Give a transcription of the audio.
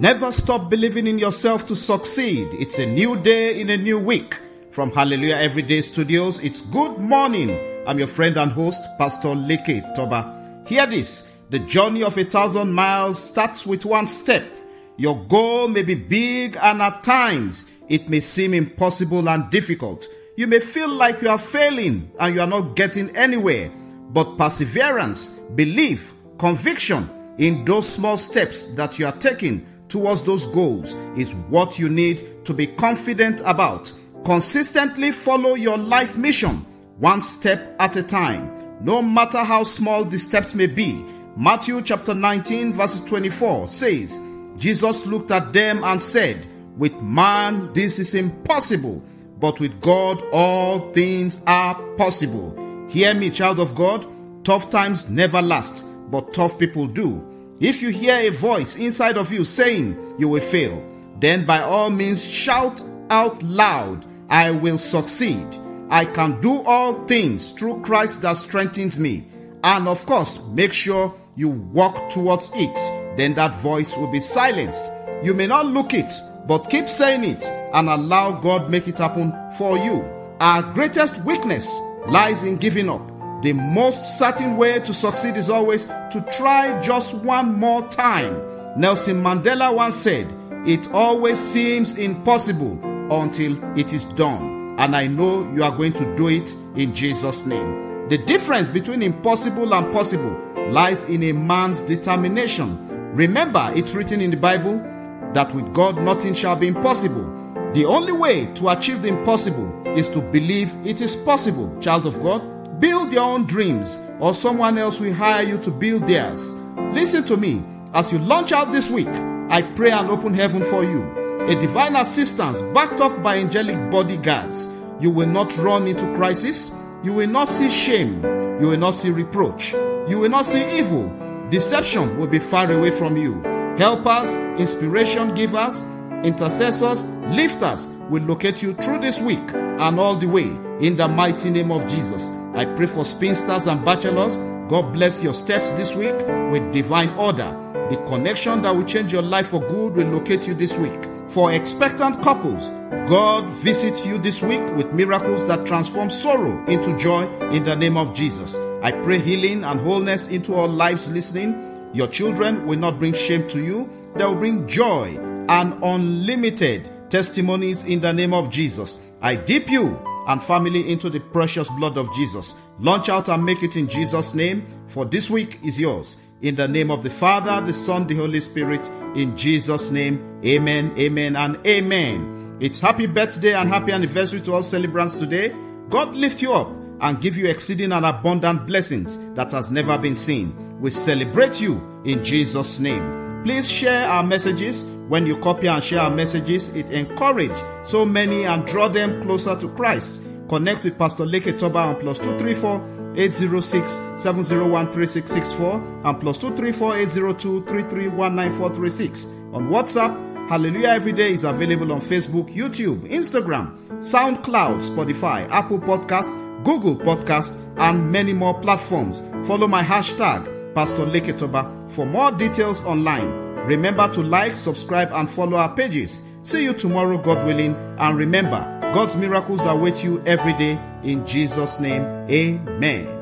Never stop believing in yourself to succeed. It's a new day in a new week. From Hallelujah Everyday Studios, it's good morning. I'm your friend and host, Pastor Leke Toba. Hear this the journey of a thousand miles starts with one step. Your goal may be big, and at times it may seem impossible and difficult. You may feel like you are failing and you are not getting anywhere. But perseverance, belief, conviction in those small steps that you are taking towards those goals is what you need to be confident about. Consistently follow your life mission one step at a time, no matter how small the steps may be. Matthew chapter 19, verse 24 says, Jesus looked at them and said, With man this is impossible, but with God all things are possible. Hear me, child of God. Tough times never last, but tough people do. If you hear a voice inside of you saying you will fail, then by all means shout out loud, I will succeed. I can do all things through Christ that strengthens me. And of course, make sure you walk towards it. Then that voice will be silenced. You may not look it, but keep saying it and allow God make it happen for you. Our greatest weakness lies in giving up. The most certain way to succeed is always to try just one more time. Nelson Mandela once said, It always seems impossible until it is done. And I know you are going to do it in Jesus' name. The difference between impossible and possible lies in a man's determination. Remember, it's written in the Bible that with God nothing shall be impossible. The only way to achieve the impossible is to believe it is possible, child of God. Build your own dreams, or someone else will hire you to build theirs. Listen to me. As you launch out this week, I pray an open heaven for you. A divine assistance backed up by angelic bodyguards. You will not run into crisis. You will not see shame. You will not see reproach. You will not see evil. Deception will be far away from you. Helpers, inspiration givers, intercessors, lifters will locate you through this week and all the way in the mighty name of Jesus. I pray for spinsters and bachelors. God bless your steps this week with divine order. The connection that will change your life for good will locate you this week. For expectant couples, God visit you this week with miracles that transform sorrow into joy in the name of Jesus. I pray healing and wholeness into our lives listening. Your children will not bring shame to you, they will bring joy and unlimited testimonies in the name of Jesus. I dip you and family into the precious blood of Jesus. Launch out and make it in Jesus' name, for this week is yours. In the name of the Father, the Son, the Holy Spirit, in Jesus' name, amen, amen, and amen. It's happy birthday and happy anniversary to all celebrants today. God lift you up and give you exceeding and abundant blessings that has never been seen. We celebrate you in Jesus' name. Please share our messages. When you copy and share our messages, it encourages so many and draw them closer to Christ. Connect with Pastor Leke Toba on plus 234 806 701 3664 and plus 234 802 3319436. On WhatsApp, Hallelujah Everyday is available on Facebook, YouTube, Instagram, SoundCloud, Spotify, Apple Podcast, Google Podcast, and many more platforms. Follow my hashtag Pastor Leketoba for more details online. Remember to like, subscribe, and follow our pages. See you tomorrow, God willing. And remember, God's miracles await you every day. In Jesus' name, amen.